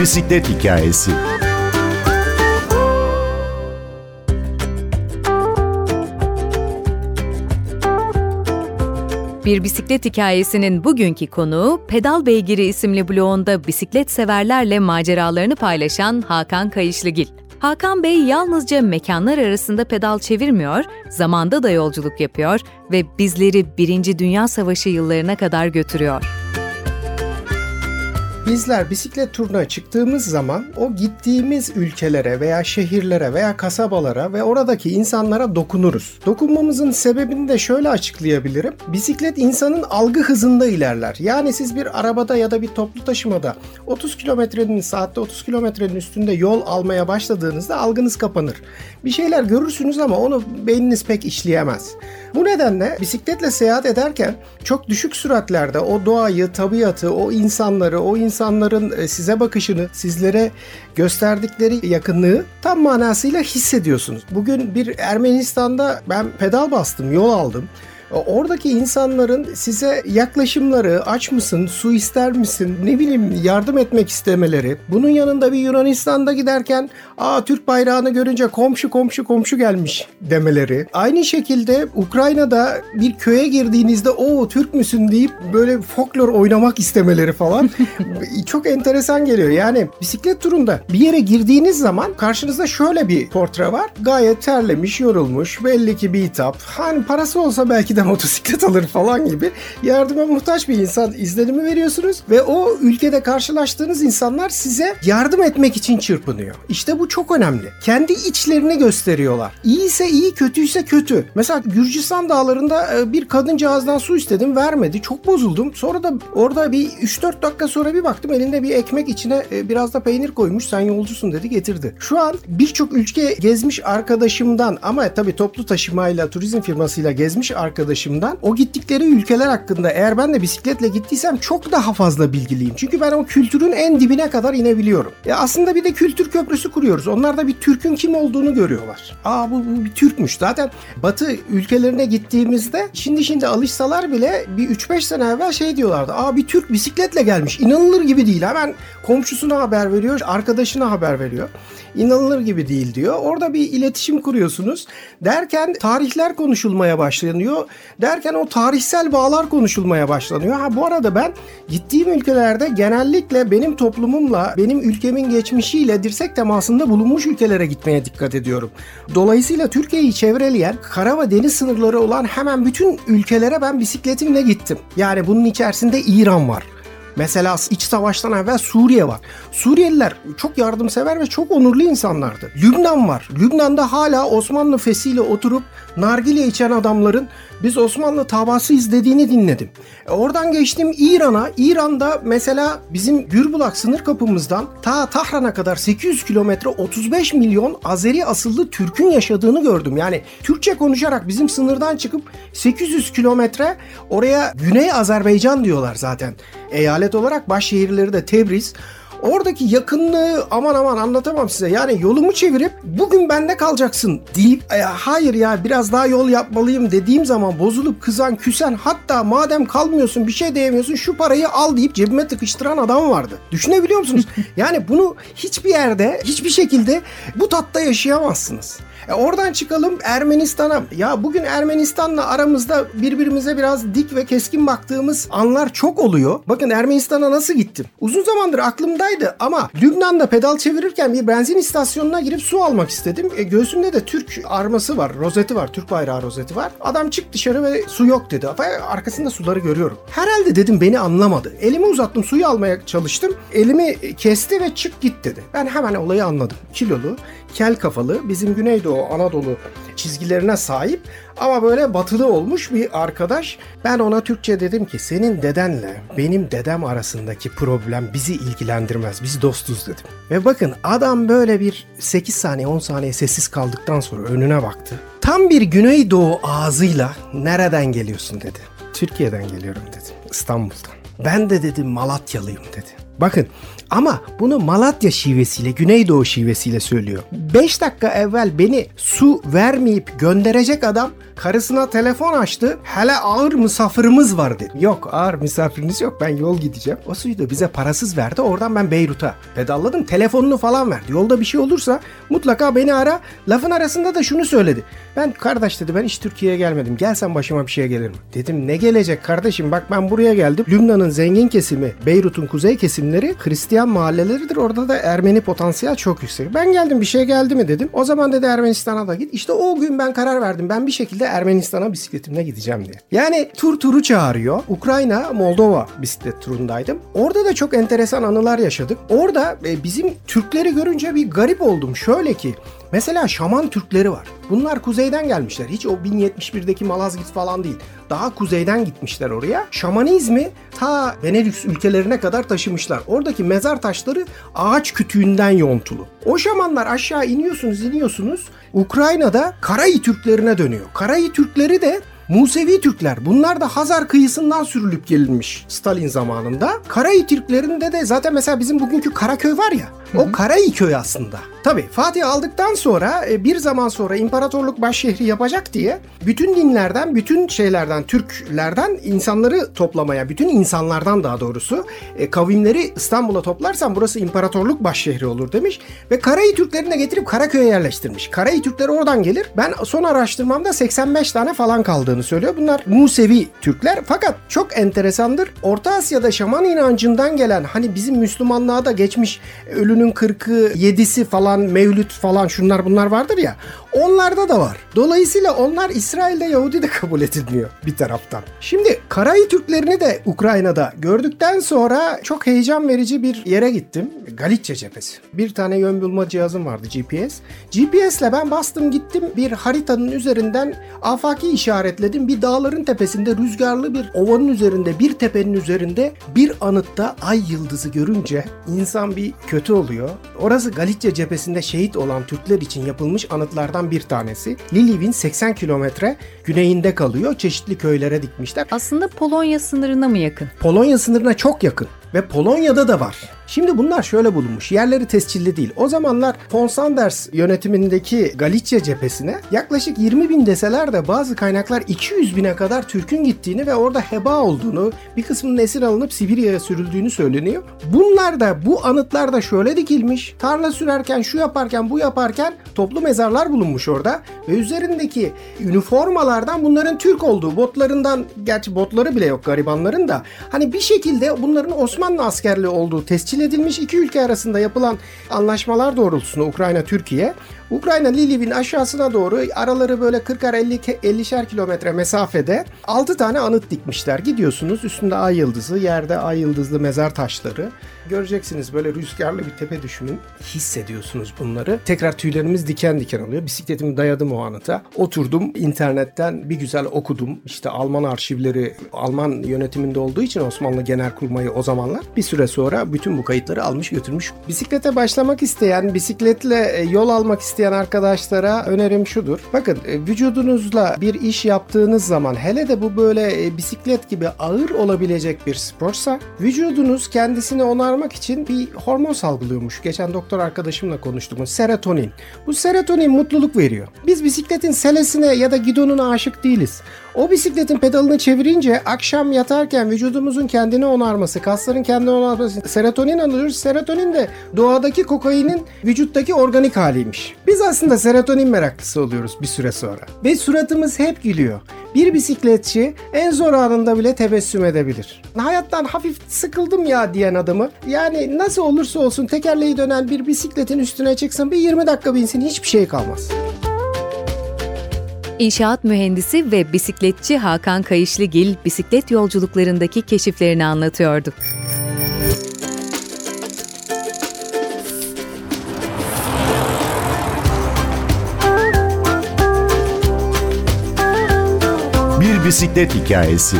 bisiklet hikayesi. Bir bisiklet hikayesinin bugünkü konuğu Pedal Beygiri isimli blogunda bisiklet severlerle maceralarını paylaşan Hakan Kayışlıgil. Hakan Bey yalnızca mekanlar arasında pedal çevirmiyor, zamanda da yolculuk yapıyor ve bizleri Birinci Dünya Savaşı yıllarına kadar götürüyor. Bizler bisiklet turuna çıktığımız zaman o gittiğimiz ülkelere veya şehirlere veya kasabalara ve oradaki insanlara dokunuruz. Dokunmamızın sebebini de şöyle açıklayabilirim. Bisiklet insanın algı hızında ilerler. Yani siz bir arabada ya da bir toplu taşımada 30 kilometrenin saatte 30 kilometrenin üstünde yol almaya başladığınızda algınız kapanır. Bir şeyler görürsünüz ama onu beyniniz pek işleyemez. Bu nedenle bisikletle seyahat ederken çok düşük süratlerde o doğayı, tabiatı, o insanları, o insanların e, size bakışını, sizlere gösterdikleri yakınlığı tam manasıyla hissediyorsunuz. Bugün bir Ermenistan'da ben pedal bastım, yol aldım. Oradaki insanların size yaklaşımları, aç mısın, su ister misin, ne bileyim yardım etmek istemeleri. Bunun yanında bir Yunanistan'da giderken aa Türk bayrağını görünce komşu komşu komşu gelmiş demeleri. Aynı şekilde Ukrayna'da bir köye girdiğinizde o Türk müsün deyip böyle folklor oynamak istemeleri falan çok enteresan geliyor. Yani bisiklet turunda bir yere girdiğiniz zaman karşınızda şöyle bir portre var. Gayet terlemiş, yorulmuş, belli ki bir hitap. Hani parası olsa belki de de motosiklet alır falan gibi yardıma muhtaç bir insan izlenimi veriyorsunuz ve o ülkede karşılaştığınız insanlar size yardım etmek için çırpınıyor. İşte bu çok önemli. Kendi içlerini gösteriyorlar. İyiyse iyi, kötüyse kötü. Mesela Gürcistan dağlarında e, bir kadıncağızdan su istedim, vermedi. Çok bozuldum. Sonra da orada bir 3-4 dakika sonra bir baktım elinde bir ekmek içine e, biraz da peynir koymuş. Sen yolcusun dedi getirdi. Şu an birçok ülke gezmiş arkadaşımdan ama tabii toplu taşımayla, turizm firmasıyla gezmiş arkadaşım arkadaşımdan o gittikleri ülkeler hakkında eğer ben de bisikletle gittiysem çok daha fazla bilgiliyim. Çünkü ben o kültürün en dibine kadar inebiliyorum. Ya aslında bir de kültür köprüsü kuruyoruz. Onlar da bir Türk'ün kim olduğunu görüyorlar. Aa bu, bu bir Türkmüş. Zaten Batı ülkelerine gittiğimizde şimdi şimdi alışsalar bile bir 3-5 sene evvel şey diyorlardı. Aa bir Türk bisikletle gelmiş. İnanılır gibi değil. Hemen komşusuna haber veriyor, arkadaşına haber veriyor. İnanılır gibi değil diyor. Orada bir iletişim kuruyorsunuz. Derken tarihler konuşulmaya başlanıyor. Derken o tarihsel bağlar konuşulmaya başlanıyor. Ha bu arada ben gittiğim ülkelerde genellikle benim toplumumla, benim ülkemin geçmişiyle dirsek temasında bulunmuş ülkelere gitmeye dikkat ediyorum. Dolayısıyla Türkiye'yi çevreleyen kara ve deniz sınırları olan hemen bütün ülkelere ben bisikletimle gittim. Yani bunun içerisinde İran var. Mesela iç savaştan evvel Suriye var. Suriyeliler çok yardımsever ve çok onurlu insanlardı. Lübnan var. Lübnan'da hala Osmanlı fesiyle oturup nargile içen adamların biz Osmanlı tavası izlediğini dinledim. E oradan geçtim İran'a. İran'da mesela bizim Gürbulak sınır kapımızdan ta Tahran'a kadar 800 kilometre 35 milyon Azeri asıllı Türk'ün yaşadığını gördüm. Yani Türkçe konuşarak bizim sınırdan çıkıp 800 kilometre oraya Güney Azerbaycan diyorlar zaten. Eyalet olarak baş şehirleri de Tebriz. Oradaki yakınlığı aman aman anlatamam size. Yani yolumu çevirip bugün bende kalacaksın deyip e, hayır ya biraz daha yol yapmalıyım dediğim zaman bozulup kızan küsen hatta madem kalmıyorsun bir şey diyemiyorsun şu parayı al deyip cebime tıkıştıran adam vardı. Düşünebiliyor musunuz? Yani bunu hiçbir yerde hiçbir şekilde bu tatta yaşayamazsınız. E oradan çıkalım Ermenistan'a. Ya bugün Ermenistan'la aramızda birbirimize biraz dik ve keskin baktığımız anlar çok oluyor. Bakın Ermenistan'a nasıl gittim? Uzun zamandır aklımdaydı ama Lübnan'da pedal çevirirken bir benzin istasyonuna girip su almak istedim. E, göğsümde de Türk arması var, rozeti var, Türk bayrağı rozeti var. Adam çık dışarı ve su yok dedi. Arkasında suları görüyorum. Herhalde dedim beni anlamadı. Elimi uzattım suyu almaya çalıştım. Elimi kesti ve çık git dedi. Ben hemen olayı anladım. Kilolu, kel kafalı, bizim Güneydoğu Anadolu çizgilerine sahip ama böyle batılı olmuş bir arkadaş. Ben ona Türkçe dedim ki senin dedenle benim dedem arasındaki problem bizi ilgilendirmez. Biz dostuz dedim. Ve bakın adam böyle bir 8 saniye 10 saniye sessiz kaldıktan sonra önüne baktı. Tam bir Güneydoğu ağzıyla nereden geliyorsun dedi. Türkiye'den geliyorum dedi. İstanbul'dan. Ben de dedim Malatyalıyım dedi. Bakın ama bunu Malatya şivesiyle, Güneydoğu şivesiyle söylüyor. 5 dakika evvel beni su vermeyip gönderecek adam Karısına telefon açtı. Hele ağır misafirimiz var dedi. Yok ağır misafiriniz yok ben yol gideceğim. O suyu bize parasız verdi. Oradan ben Beyrut'a pedalladım. Telefonunu falan verdi. Yolda bir şey olursa mutlaka beni ara. Lafın arasında da şunu söyledi. Ben kardeş dedi ben hiç Türkiye'ye gelmedim. Gelsen başıma bir şey gelir mi? Dedim ne gelecek kardeşim bak ben buraya geldim. Lübnan'ın zengin kesimi, Beyrut'un kuzey kesimleri Hristiyan mahalleleridir. Orada da Ermeni potansiyel çok yüksek. Ben geldim bir şey geldi mi dedim. O zaman dedi Ermenistan'a da git. İşte o gün ben karar verdim. Ben bir şekilde Ermenistan'a bisikletimle gideceğim diye. Yani tur turu çağırıyor. Ukrayna, Moldova bisiklet turundaydım. Orada da çok enteresan anılar yaşadık. Orada e, bizim Türkleri görünce bir garip oldum. Şöyle ki Mesela Şaman Türkleri var. Bunlar kuzeyden gelmişler. Hiç o 1071'deki Malazgirt falan değil. Daha kuzeyden gitmişler oraya. Şamanizmi ta Benelux ülkelerine kadar taşımışlar. Oradaki mezar taşları ağaç kütüğünden yontulu. O şamanlar aşağı iniyorsunuz iniyorsunuz. Ukrayna'da Karayi Türklerine dönüyor. Karayi Türkleri de Musevi Türkler bunlar da Hazar kıyısından sürülüp gelinmiş Stalin zamanında. Karayi Türklerinde de zaten mesela bizim bugünkü Karaköy var ya o Karayi köy aslında. Tabi Fatih aldıktan sonra e, bir zaman sonra imparatorluk başşehri yapacak diye bütün dinlerden, bütün şeylerden, Türklerden insanları toplamaya, bütün insanlardan daha doğrusu e, kavimleri İstanbul'a toplarsan burası imparatorluk başşehri olur demiş ve Karayi Türklerini de getirip Karaköy'e yerleştirmiş. Karayi Türkleri oradan gelir. Ben son araştırmamda 85 tane falan kaldığını söylüyor. Bunlar Musevi Türkler fakat çok enteresandır. Orta Asya'da şaman inancından gelen hani bizim Müslümanlığa da geçmiş ölünün 40'ı 7'si falan falan, Mevlüt falan şunlar bunlar vardır ya. Onlarda da var. Dolayısıyla onlar İsrail'de Yahudi de kabul edilmiyor bir taraftan. Şimdi Karayi Türklerini de Ukrayna'da gördükten sonra çok heyecan verici bir yere gittim. Galicia cephesi. Bir tane yön bulma cihazım vardı GPS. GPS'le ben bastım gittim bir haritanın üzerinden afaki işaretledim. Bir dağların tepesinde rüzgarlı bir ovanın üzerinde bir tepenin üzerinde bir anıtta ay yıldızı görünce insan bir kötü oluyor. Orası Galicia cephesinde şehit olan Türkler için yapılmış anıtlardan köylerden bir tanesi. Liliv'in 80 kilometre güneyinde kalıyor. Çeşitli köylere dikmişler. Aslında Polonya sınırına mı yakın? Polonya sınırına çok yakın. Ve Polonya'da da var. Şimdi bunlar şöyle bulunmuş. Yerleri tescilli değil. O zamanlar von Sanders yönetimindeki Galicia cephesine yaklaşık 20 bin deseler de bazı kaynaklar 200 bine kadar Türk'ün gittiğini ve orada heba olduğunu, bir kısmının esir alınıp Sibirya'ya sürüldüğünü söyleniyor. Bunlar da bu anıtlar da şöyle dikilmiş. Tarla sürerken, şu yaparken, bu yaparken toplu mezarlar bulunmuş orada ve üzerindeki üniformalardan bunların Türk olduğu, botlarından gerçi botları bile yok garibanların da hani bir şekilde bunların Osmanlı askerliği olduğu tescil edilmiş. İki ülke arasında yapılan anlaşmalar doğrultusunda Ukrayna Türkiye Ukrayna Liliv'in aşağısına doğru araları böyle 40'ar 50 50'şer kilometre mesafede 6 tane anıt dikmişler. Gidiyorsunuz üstünde ay yıldızı, yerde ay yıldızlı mezar taşları. Göreceksiniz böyle rüzgarlı bir tepe düşünün. Hissediyorsunuz bunları. Tekrar tüylerimiz diken diken oluyor. Bisikletimi dayadım o anıta. Oturdum internetten bir güzel okudum. İşte Alman arşivleri Alman yönetiminde olduğu için Osmanlı Genelkurmayı o zamanlar bir süre sonra bütün bu kayıtları almış götürmüş. Bisiklete başlamak isteyen, bisikletle e, yol almak isteyen isteyen arkadaşlara önerim şudur. Bakın e, vücudunuzla bir iş yaptığınız zaman hele de bu böyle e, bisiklet gibi ağır olabilecek bir sporsa vücudunuz kendisini onarmak için bir hormon salgılıyormuş. Geçen doktor arkadaşımla konuştuk. Serotonin. Bu serotonin mutluluk veriyor. Biz bisikletin selesine ya da gidonuna aşık değiliz. O bisikletin pedalını çevirince akşam yatarken vücudumuzun kendini onarması, kasların kendini onarması, serotonin alıyoruz. Serotonin de doğadaki kokainin vücuttaki organik haliymiş. Biz aslında serotonin meraklısı oluyoruz bir süre sonra. Ve suratımız hep gülüyor. Bir bisikletçi en zor anında bile tebessüm edebilir. Hayattan hafif sıkıldım ya diyen adamı yani nasıl olursa olsun tekerleği dönen bir bisikletin üstüne çıksın bir 20 dakika binsin hiçbir şey kalmaz. İnşaat mühendisi ve bisikletçi Hakan Kayışlıgil bisiklet yolculuklarındaki keşiflerini anlatıyordu. Bir bisiklet hikayesi.